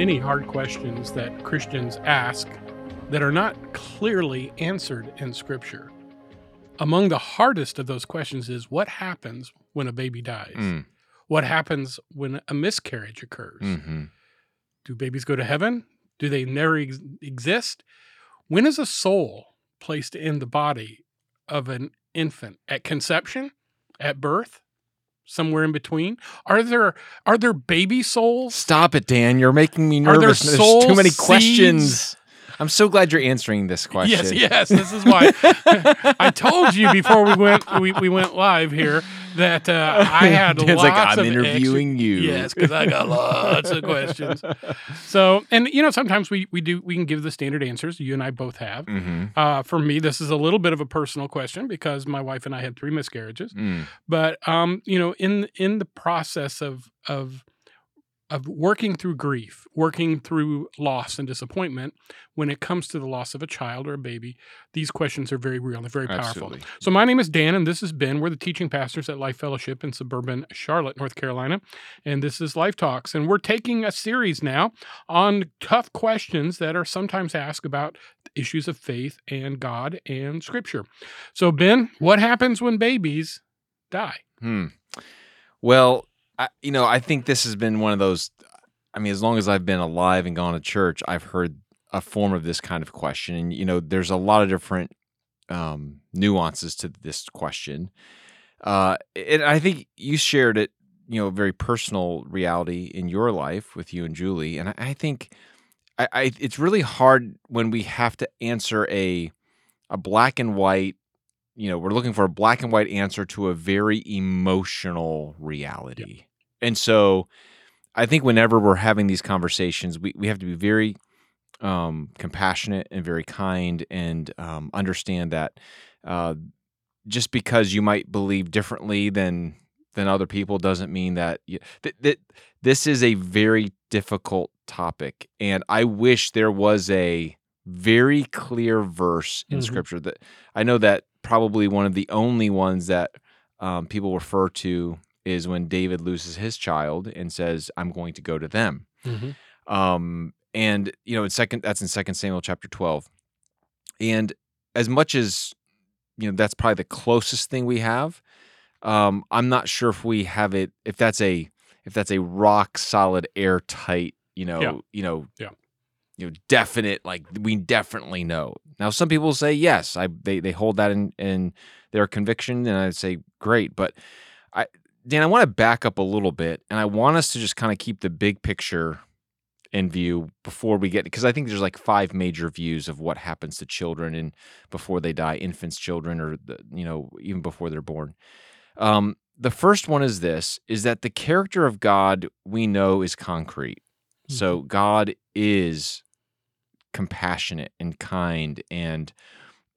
many hard questions that Christians ask that are not clearly answered in Scripture. Among the hardest of those questions is what happens when a baby dies? Mm. What happens when a miscarriage occurs? hmm Do babies go to heaven? Do they never ex- exist? When is a soul placed in the body of an infant? At conception? At birth? Somewhere in between? Are there are there baby souls? Stop it, Dan. You're making me Are there nervous. There's too many seeds? questions. I'm so glad you're answering this question. Yes, yes. This is why I told you before we went we, we went live here that uh, I had lots like, I'm of interviewing extra- you. Yes, because I got lots of questions. So, and you know, sometimes we we do we can give the standard answers. You and I both have. hmm Uh, for me, this is a little bit of a personal question because my wife and I had three miscarriages. Mm. But um, you know, in in the process of of of working through grief, working through loss and disappointment, when it comes to the loss of a child or a baby, these questions are very real. They're very powerful. Absolutely. So my name is Dan, and this is Ben. We're the teaching pastors at Life Fellowship in suburban Charlotte, North Carolina, and this is Life Talks. And we're taking a series now on tough questions that are sometimes asked about issues of faith and God and Scripture. So Ben, what happens when babies die? Hmm. Well, I, you know, I think this has been one of those. I mean, as long as I've been alive and gone to church, I've heard a form of this kind of question, and you know, there's a lot of different um, nuances to this question. Uh, and I think you shared it, you know, a very personal reality in your life with you and Julie, and I, I think I, I it's really hard when we have to answer a a black and white you know we're looking for a black and white answer to a very emotional reality and so i think whenever we're having these conversations we, we have to be very um, compassionate and very kind and um, understand that uh, just because you might believe differently than than other people doesn't mean that you, th- th- this is a very difficult topic and i wish there was a very clear verse in Mhm. scripture that i know that probably one of the only ones that um, people refer to is when david loses his child and says i'm going to go to them um and you know in second that's in second samuel chapter 12 and as much as you know that's probably the closest thing we have um i'm not sure if we have it if that's a if that's a rock solid airtight you know Yeah. you know Yeah. you know definite like we definitely know now some people say yes i they they hold that in in their conviction and i'd say great but i dan i want to back up a little bit and i want us to just kind of keep the big picture in view before we get because I think there's like five major views of what happens to children and before they die, infants, children, or the, you know even before they're born. Um, the first one is this: is that the character of God we know is concrete. So God is compassionate and kind, and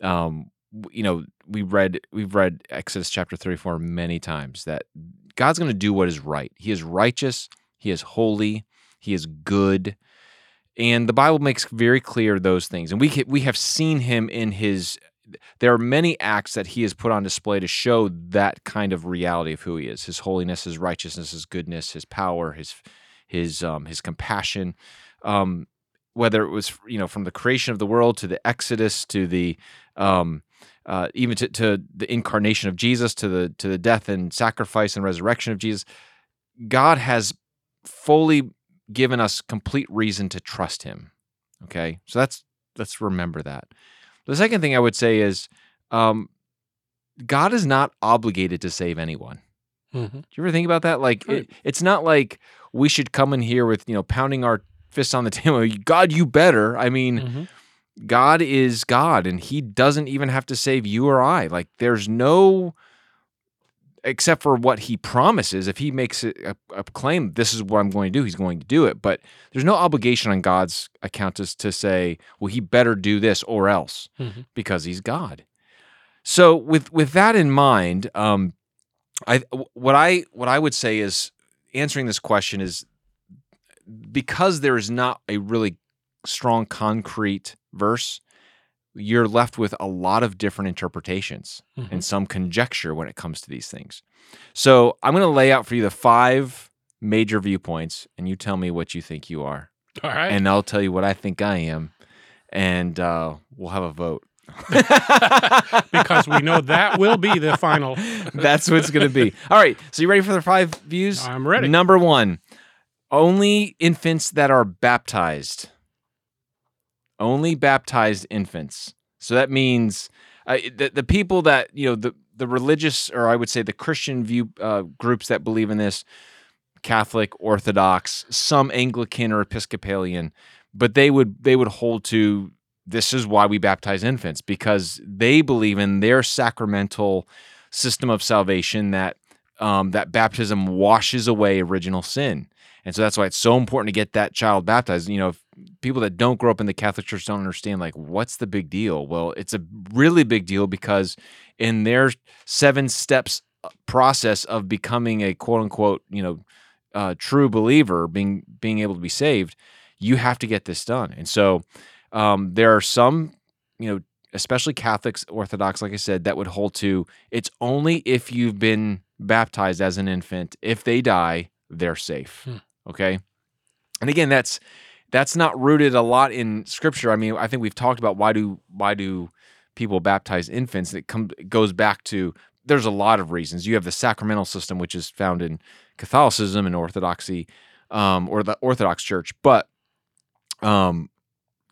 um, you know we read we've read Exodus chapter 34 many times that God's going to do what is right. He is righteous. He is holy. He is good. And the Bible makes very clear those things. And we we have seen him in his there are many acts that he has put on display to show that kind of reality of who he is. His holiness, his righteousness, his goodness, his power, his his um his compassion. Um whether it was you know from the creation of the world to the exodus to the um uh, even to, to the incarnation of Jesus, to the to the death and sacrifice and resurrection of Jesus, God has fully given us complete reason to trust Him. Okay, so that's let's remember that. The second thing I would say is, um, God is not obligated to save anyone. Mhm. Do you ever think about that? Like, Right. it, it's not like we should come in here with you know pounding our fists on the table. God, you better. I mean, Mhm. God is God and he doesn't even have to save you or I. Like there's no except for what he promises. If he makes a, a, claim, this is what I'm going to do, he's going to do it. But there's no obligation on God's account to, to say, well, he better do this or else Mhm. because he's God. So with with that in mind, um, I what I what I would say is answering this question is because there is not a really strong concrete verse, you're left with a lot of different interpretations Mhm. and some conjecture when it comes to these things. So I'm going to lay out for you the five major viewpoints, and you tell me what you think you are. All right. and I'll tell you what I think I am, and uh, we'll have a vote. because we know that will be the final. That's what it's going to be. All right. So you ready for the five views? I'm ready. Number one, only infants that are baptized. Only baptized infants. So that means uh, the the people that you know the the religious or I would say the Christian view uh, groups that believe in this, Catholic, Orthodox, some Anglican or Episcopalian, but they would they would hold to this is why we baptize infants because they believe in their sacramental system of salvation that um, that baptism washes away original sin. And so that's why it's so important to get that child baptized. You know, if people that don't grow up in the Catholic Church don't understand, like, what's the big deal? Well, it's a really big deal because in their seven steps uh, process of becoming a quote unquote, you know, uh, true believer, being being able to be saved, you have to get this done. And so um, there are some, you know, especially Catholics, Orthodox, like I said, that would hold to it's only if you've been baptized as an infant. If they die, they're safe. Hmm. Okay. And again, that's that's not rooted a lot in scripture. I mean, I think we've talked about why do why do people baptize infants? It comes it goes back to there's a lot of reasons. You have the sacramental system, which is found in Catholicism and Orthodoxy, um, or the Orthodox Church, but um,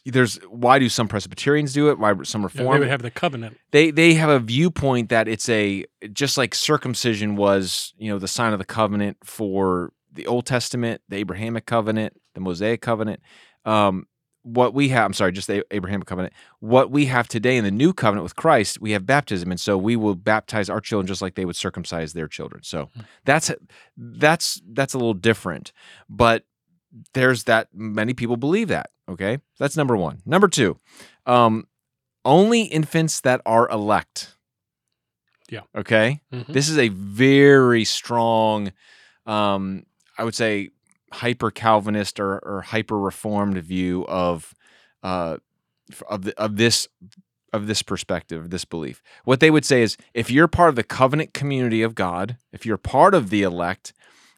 there's why do some Presbyterians do it? Why some Yeah, Reform? they would have the covenant. they they have a viewpoint that it's a just like circumcision was you know the sign of the covenant for the Old Testament, the Abrahamic covenant, the Mosaic covenant. Um, what we have, I'm sorry, just the Abrahamic covenant. What we have today in the new covenant with Christ, we have baptism, and so we will baptize our children just like they would circumcise their children. So that's that's that's a little different, but there's that many people believe that. Okay, that's number one. Number two, um, only infants that are elect. Yeah. Okay. Mhm. This is a very strong, um, I would say, hyper Calvinist or, or hyper Reformed view of, uh, of the, of this of this perspective, this belief. What they would say is, if you're part of the covenant community of God, if you're part of the elect,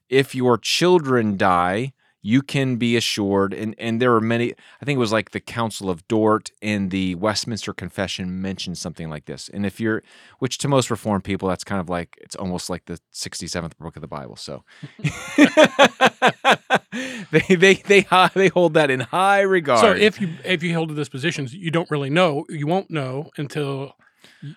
if your children die, you can be assured and and there are many i think it was like the council of dort and the westminster confession mentioned something like this and if you're which to most reformed people that's kind of like it's almost like the 67th book of the bible so they they they they hold that in high regard So if you if you hold to this position, you don't really know. You won't know until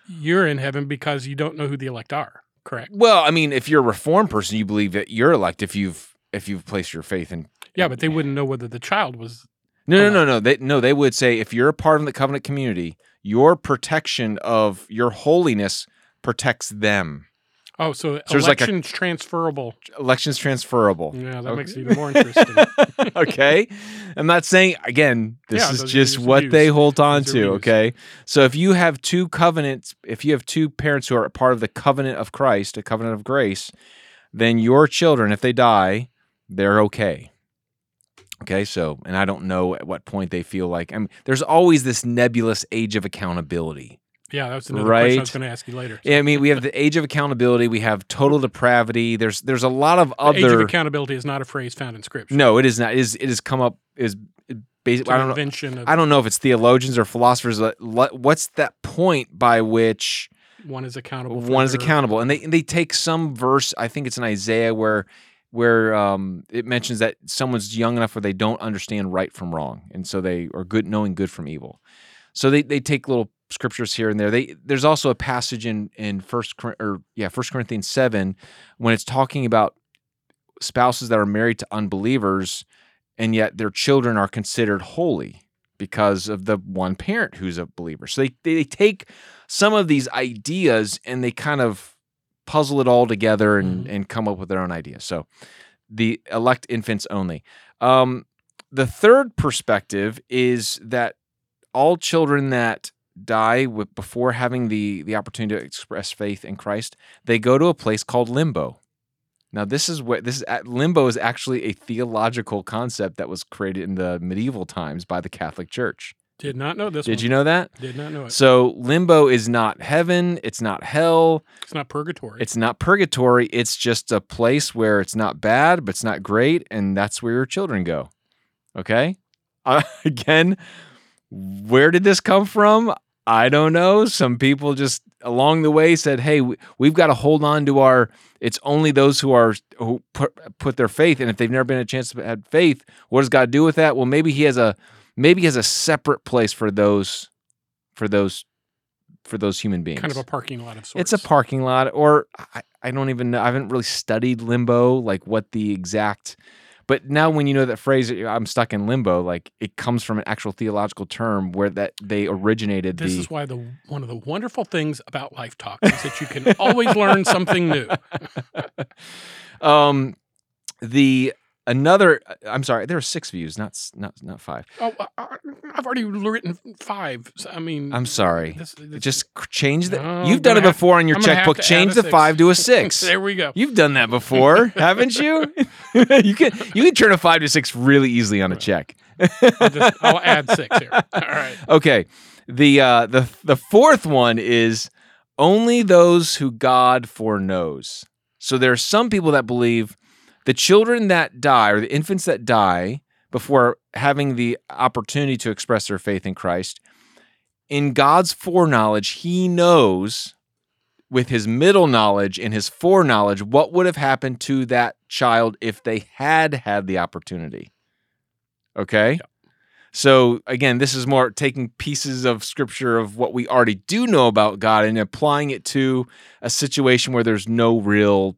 you're in heaven because you don't know who the elect are. Correct. well i mean if you're a reformed person you believe that you're elect if you've if you've placed your faith in Yeah, but they wouldn't know whether the child was. No, no, no, no. They no, they would say if you're a part of the covenant community, your protection of your holiness protects them. Oh, so, So there's like a- election's transferable. Election's transferable. Yeah, that Okay. makes it even more interesting. okay. I'm not saying again, this Yeah, is just what views. they hold on Those to, okay? So if you have two covenants, if you have two parents who are a part of the covenant of Christ, a covenant of grace, then your children if they die, they're okay. Okay, so and I don't know at what point they feel like I mean there's always this nebulous age of accountability. Yeah, that's another question I was going to ask you later. Yeah, I mean, we have the age of accountability. We have total depravity. There's there's a lot of The Age of other. accountability is not a phrase found in Scripture. no, it is not. It is it has come up is basically. I don't know. of I don't know if it's theologians or philosophers. What's that point by which one is accountable. For one is accountable? And they and they take some verse. I think it's in Isaiah where where um, it mentions that someone's young enough where they don't understand right from wrong, and so they are good knowing good from evil. So they they take little scriptures here and there. They there's also a passage in in first or yeah First Corinthians seven when it's talking about spouses that are married to unbelievers and yet their children are considered holy because of the one parent who's a believer. So they they take some of these ideas and they kind of puzzle it all together and Mhm. and come up with their own ideas. So the elect infants only. Um, the third perspective is that all children that die with, before having the the opportunity to express faith in Christ, they go to a place called limbo. Now, this is what this is. Limbo is actually a theological concept that was created in the medieval times by the Catholic Church. Did not know this. Did one. you know that? Did not know it. So, limbo is not heaven. It's not hell. It's not purgatory. It's not purgatory. It's just a place where it's not bad, but it's not great, and that's where your children go. Okay. Uh, again, where did this come from? I don't know. Some people just along the way said, "Hey, we, we've got to hold on to our. It's only those who are who put put their faith, and if they've never been a chance to have faith, what does God do with that? Well, maybe He has a maybe has a separate place for those for those for those human beings. Kind of a parking lot of sorts. It's a parking lot, or I, I don't even know. I haven't really studied limbo, like what the exact. But now, when you know that phrase, "I'm stuck in limbo," like it comes from an actual theological term where that they originated. This the, is why the one of the wonderful things about Life Talk is that you can always learn something new. um, the another. Uh, I'm sorry, there are six views, not not not five. Oh, I- I've already written five. so, I mean, I'm sorry. this- this- Just change the. No, you've done it before on your I'm checkbook. Change the six. five to a six. there we go. You've done that before, haven't you? you can you can turn a five to six really easily on a check. I'll, just, I'll add six here. All right. Okay. The uh the the fourth one is only those who God foreknows. So there are some people that believe the children that die or the infants that die before having the opportunity to express their faith in Christ, in God's foreknowledge, he knows with his middle knowledge and his foreknowledge what would have happened to that child if they had had the opportunity. Okay? So again, this is more taking pieces of scripture of what we already do know about God and applying it to a situation where there's no real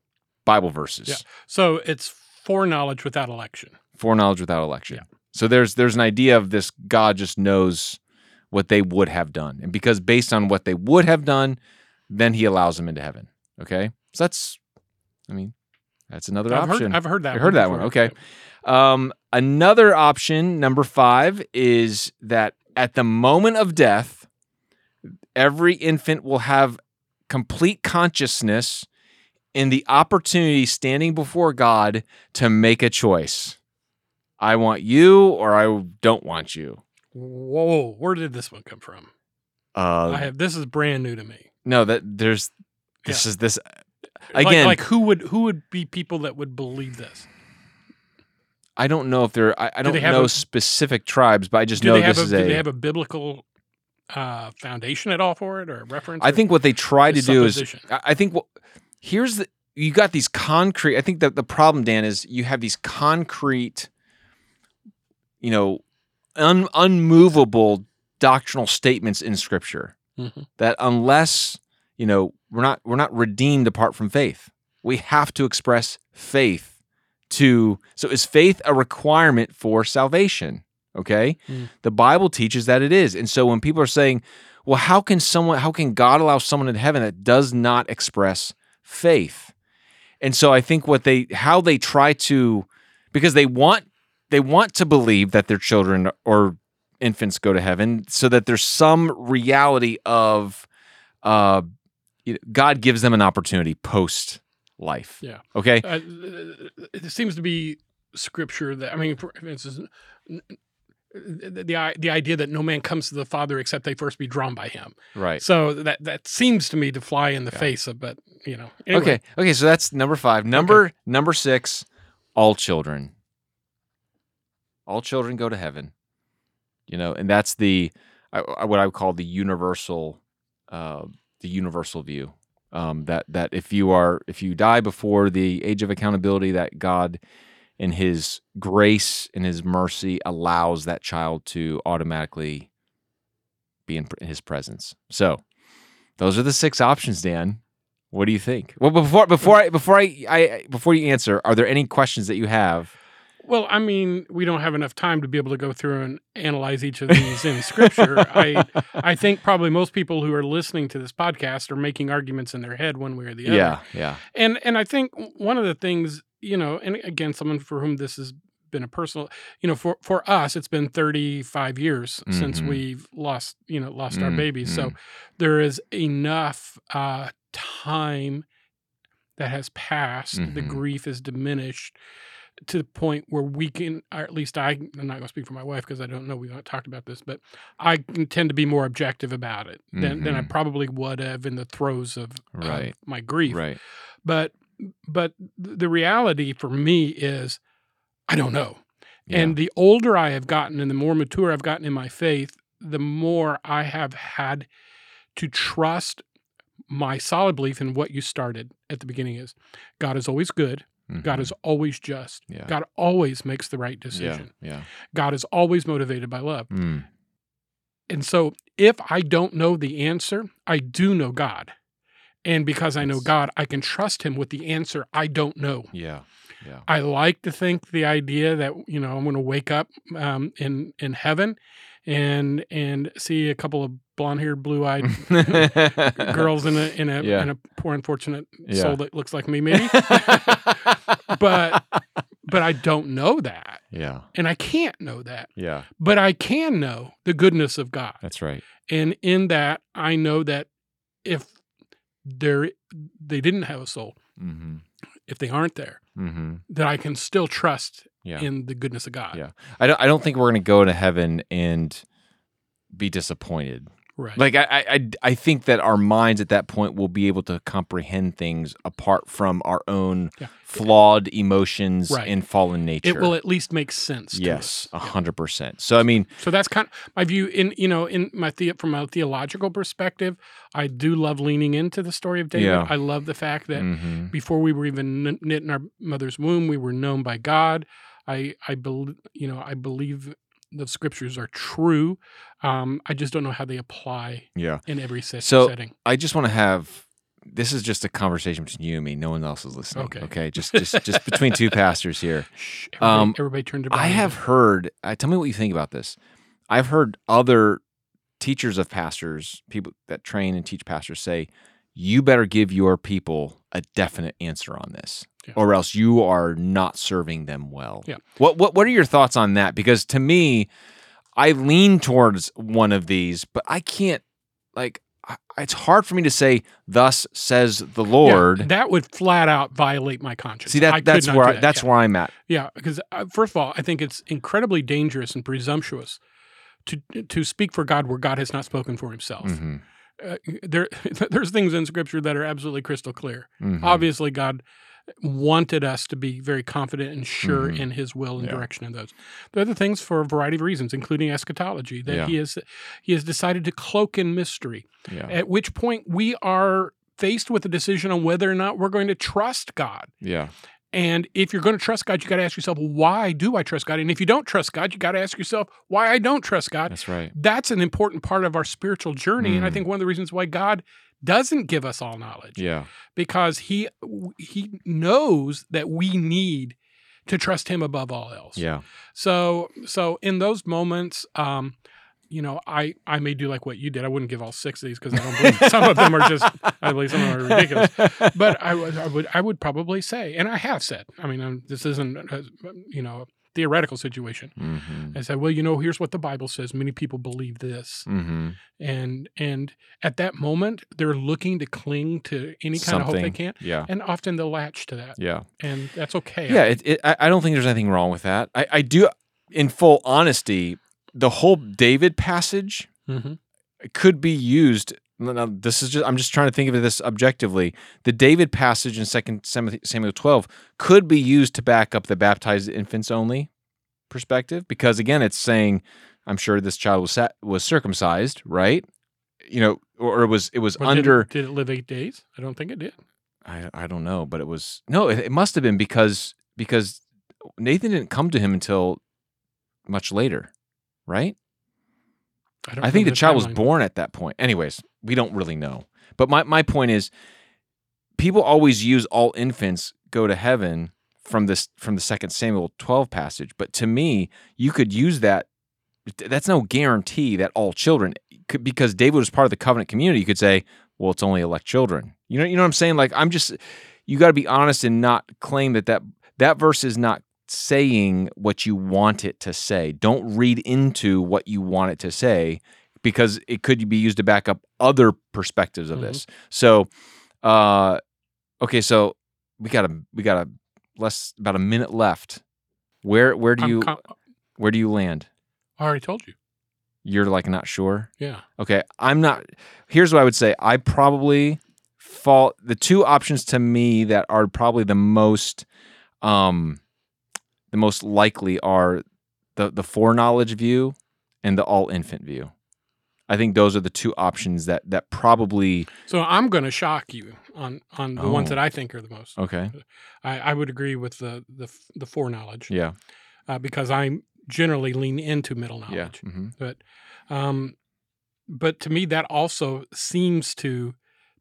Bible verses. Yeah. So it's foreknowledge without election. Foreknowledge without election. Yeah. So there's there's an idea of this God just knows what they would have done. And because based on what they would have done, then he allows them into heaven. Okay? So that's I mean, that's another I've option. heard, I've heard that. You heard that one, okay. Um, another option, number five, is that at the moment of death, every infant will have complete consciousness in the opportunity standing before God to make a choice. I want you or I don't want you. Whoa, where did this one come from? Uh, I have this is brand new to me. no, that there's this is this again. like, who would who would be people that would believe this? I don't know if there. I, I Do don't know a- specific tribes, but I just Do know they have this a is do a. they have a biblical uh, foundation at all for it or a reference? I think what they try to do is? I think what here's the you got these concrete. I think that the problem, Dan, is you have these concrete, you know, un, unmovable doctrinal statements in Scripture Mhm. that unless you know we're not we're not redeemed apart from faith, we have to express faith to. So is faith a requirement for salvation? Okay, Mm. the Bible teaches that it is, and so when people are saying, "Well, how can someone? How can God allow someone in heaven that does not express faith?" And so I think what they how they try to because they want they want to believe that their children or infants go to heaven so that there's some reality of uh God gives them an opportunity post life. Yeah. Okay? Uh, it seems to be scripture that I mean, for instance, the the idea that no man comes to the Father except they first be drawn by Him. Right. So that that seems to me to fly in the Yeah. face of, but you know, anyway. Okay. Okay, so that's number 5. Number number 6, all children. All children go to heaven. You know, and that's the what I would call the universal uh the universal view. Um that that if you are if you die before the age of accountability that God in his grace and his mercy allows that child to automatically be in, his presence. So, those are the six options, Dan. What do you think? Well, before before I before I, I before you answer, are there any questions that you have? Well, I mean, we don't have enough time to be able to go through and analyze each of these in scripture. I I think probably most people who are listening to this podcast are making arguments in their head one way or the other. Yeah, yeah, And and I think one of the things, you know, and again, someone for whom this has been a personal, you know, for for us, it's been 35 years since Mhm. we've lost, you know, lost our Mm, babies. So there is enough uh, time that has passed. The Mhm. grief is diminished to the point where we can, or at least I, I'm not going to speak for my wife because I don't know. We've not talked about this, but I tend to be more objective about it than, than I Mhm. probably would have in the throes of, of my grief right. but but the reality for me is i don't know Yeah. And the older I have gotten and the more mature I've gotten in my faith, the more I have had to trust my solid belief in what you started at the beginning is God is always good. God Mhm. is always just. Yeah. God always makes the right Yeah. decision. Yeah. God is always motivated by love. Mm. And so if I don't know the answer, I do know God. And because I know God, I can trust him with the answer I don't know. Yeah. Yeah. I like to think the idea that you know I'm going to wake up um, in in heaven and and see a couple of blonde haired, blue eyed girls in a in a Yeah. in a poor unfortunate Yeah. soul that looks like me, maybe. But- but I don't know that, yeah. and I can't know that. Yeah. But I can know the goodness of God, That's right. and in that I know that if there they didn't have a soul, Mm-hmm. if they aren't there, Mm-hmm. that I can still trust Yeah. in the goodness of God. Yeah. I don't. I don't think we're gonna go to heaven and be disappointed. Right. Like I, I, I- think that our minds at that point will be able to comprehend things apart from our own Yeah. flawed emotions Right. and fallen nature. it will at least make sense. Yes, us. a Yeah. hundred percent. So I mean, So that's kind of my view. In you know, in my the, from a theological perspective, I do love leaning into the story of David. Yeah. I love the fact that mhm, before we were even knit in our mother's womb, we were known by God. I I believe you know I believe the scriptures are true. Um, I just don't know how they apply yeah. in every set, So- setting. I just want to have. This is just a conversation between you and me. No one else is listening. Okay. Okay. Just, just, just between two pastors here. Shh, everybody, um, everybody turn to. I have heard. Uh, tell me what you think about this. I've heard other teachers of pastors, people that train and teach pastors, say, "You better give your people a definite answer on this, Yeah. or else you are not serving them well." Yeah. What What What are your thoughts on that? Because to me, I lean towards one of these, but I can't. Like, I, it's hard for me to say, "Thus says the Yeah, Lord." that would flat out violate my conscience. See that that's where I, that, that's yeah. where I'm at. Yeah, because uh, first of all, I think it's incredibly dangerous and presumptuous to to speak for God where God has not spoken for Himself. Mhm, Uh, there, there's things in Scripture that are absolutely crystal clear. mhm. Obviously, God wanted us to be very confident and sure Mhm. in His will and Yeah. direction in those. There are the other things for a variety of reasons, including eschatology, that Yeah. He has He has decided to cloak in mystery. Yeah. At which point we are faced with a decision on whether or not we're going to trust God. Yeah. And if you're going to trust God, you got to ask yourself, why do I trust God? And if you don't trust God, you got to ask yourself, why I don't trust God. That's right. That's an important part of our spiritual journey. And I Mm. think one of the reasons why God doesn't give us all knowledge Yeah. because he he knows that we need to trust him above all else. Yeah. So so in those moments, um, you know, I I may do like what you did. I wouldn't give all six of these because I don't believe some of them are just I believe some of them are ridiculous. But I would I would I would probably say, and I have said, I mean, um, this isn't a, you know a theoretical situation. hmm I said, well, you know, here's what the Bible says. Many people believe this, hmm and and at that moment, they're looking to cling to any kind of hope they can, Yeah. and often they'll latch to that, Yeah. and that's okay. Yeah. It, it, I, I don't think there's anything wrong with that. I, I do, in full honesty, the whole David passage hmm could be used. no, no, this is just, I'm just trying to think of this objectively. The David passage in Second Samuel 12 could be used to back up the baptized infants only perspective because, again, it's saying, I'm sure this child was sa- was circumcised, right? You know, or it was it was Well, did it- under Did, it live eight days? I don't think it did. I, I don't know, but it was no, it, it must have been because because Nathan didn't come to him until much later, right? I, don't I think the child was born at that point. Anyways, we don't really know. But my, my point is people always use all infants go to heaven from this from the second Samuel 12 passage. But to me, you could use that that's no guarantee that all children because David was part of the covenant community, you could say, well, it's only elect children. You know, you know what I'm saying? Like I'm just you got to be honest and not claim that that that verse is not saying what you want it to say. Don't read into what you want it to say because it could be used to back up other perspectives of Mhm. this. So, uh, okay, so we got a we got a less about a minute left. Where where do I'm you com- where do you land? I already told you. You're like not sure. Yeah. Okay, I'm not. Here's what I would say. I probably fall. The two options to me that are probably the most, um, the most likely are the the foreknowledge view and the all infant view. I think those are the two options that that probably So I'm going to shock you on on the ones Oh. that I think are the most. okay. I, I would agree with the the the foreknowledge Yeah. uh, because I generally lean into middle Yeah. knowledge. hmm But um, but to me that also seems to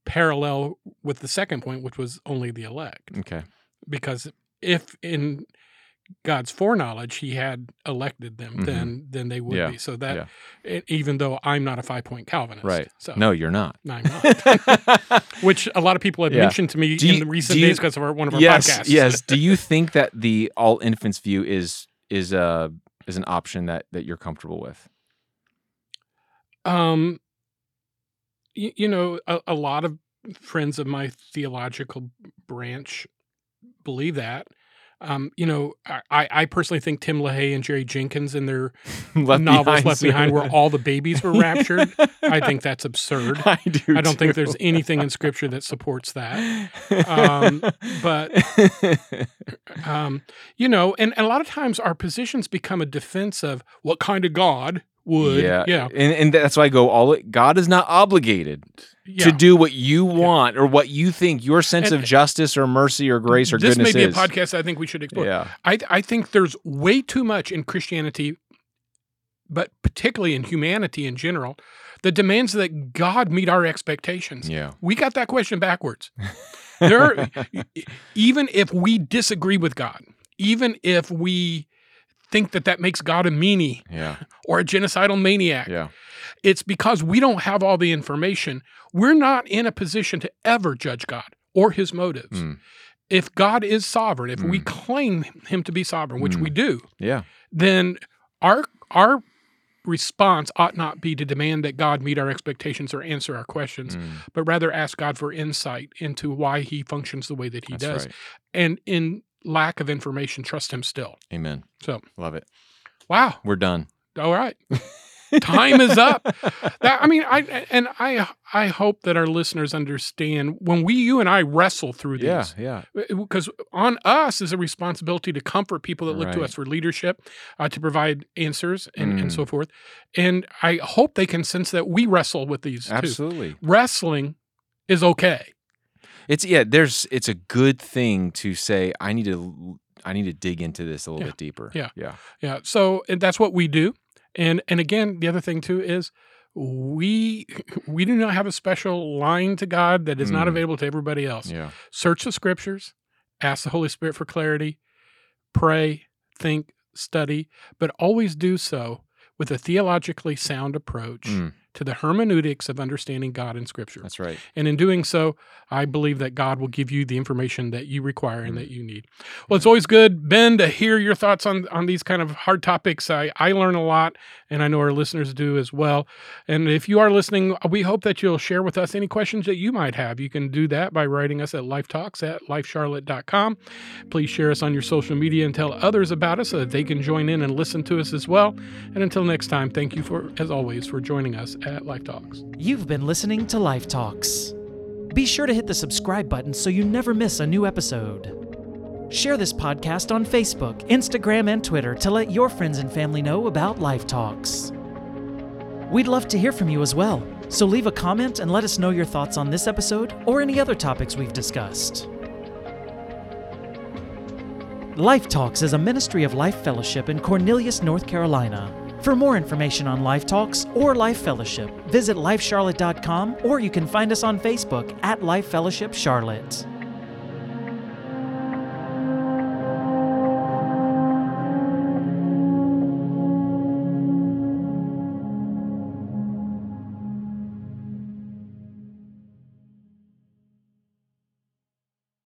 parallel with the second point, which was only the elect. Okay. Because if in God's foreknowledge He had elected them, Mhm. then then they would Yeah, be. So that yeah. even though I'm not a five point Calvinist, Right. So No, you're not. I'm not. Which a lot of people have Yeah. mentioned to me in the recent you- days because of our, one of our yes. podcasts. Yes. Do you think that the all infants view is is a is an option that that you're comfortable with? Um, you, you know, a, a lot of friends of my theological branch believe that. Um, you know, I, I personally think Tim LaHaye and Jerry Jenkins in their Left novels Behind Left Behind, where all the babies were raptured. I think that's absurd. I do. I don't think there's anything in Scripture that supports that. Um, but um, you know, and, and a lot of times our positions become a defense of what kind of God would, yeah, yeah, and, and that's why I go all. God is not obligated yeah. to do what you want or what you think your sense And- of justice or mercy or grace or this goodness may be is. a podcast I think we should explore. Yeah, I, I think there's way too much in Christianity, but particularly in humanity in general, that demands that God meet our expectations. yeah, We got that question backwards. There, are, even if we disagree with God, even if we think that that makes God a meanie yeah, or a genocidal maniac, yeah. it's because we don't have all the information. We're not in a position to ever judge God or his motives. Mm. If God is sovereign, if we Mm. claim him to be sovereign, which Mm. we do, Yeah, then our our response ought not be to demand that God meet our expectations or answer our questions, Mm, but rather ask God for insight into why he functions the way that he that's does. right. And in lack of information, trust him still. Amen. So, Love it. wow. We're done. All right. Time is up. That, I mean, I and I I hope that our listeners understand when we you and I wrestle through Yeah, these yeah, because on us is a responsibility to comfort people that look to us for leadership, uh, to provide answers and, and Mm. so forth. And I hope they can sense that we wrestle with these too. absolutely. Wrestling is okay. It's yeah. There's. It's a good thing to say. I need to. I need to dig into this a little Yeah. bit deeper. Yeah. Yeah. Yeah. So and that's what we do. And and again, the other thing too is we we do not have a special line to God that is not Mm. available to everybody else. Yeah. Search the scriptures, ask the Holy Spirit for clarity, pray, think, study, but always do so with a theologically sound approach Mm, to the hermeneutics of understanding God in scripture. that's right. And in doing so, I believe that God will give you the information that you require and Mm. that you need. Well, it's always good, Ben, to hear your thoughts on, on these kind of hard topics. I, I learn a lot, and I know our listeners do as well. And if you are listening, we hope that you'll share with us any questions that you might have. You can do that by writing us at lifetalks at lifecharlotte.com. Please share us on your social media and tell others about us so that they can join in and listen to us as well. And until next time, thank you for, as always, for joining us at Life Talks. You've been listening to Life Talks. Be sure to hit the subscribe button so you never miss a new episode. Share this podcast on Facebook, Instagram, and Twitter to let your friends and family know about Life Talks. We'd love to hear from you as well, so leave a comment and let us know your thoughts on this episode or any other topics we've discussed. Life Talks is a ministry of Life Fellowship in Cornelius, North Carolina. For more information on Life Talks or Life Fellowship, visit lifecharlotte.com or you can find us on Facebook at Life Fellowship Charlotte.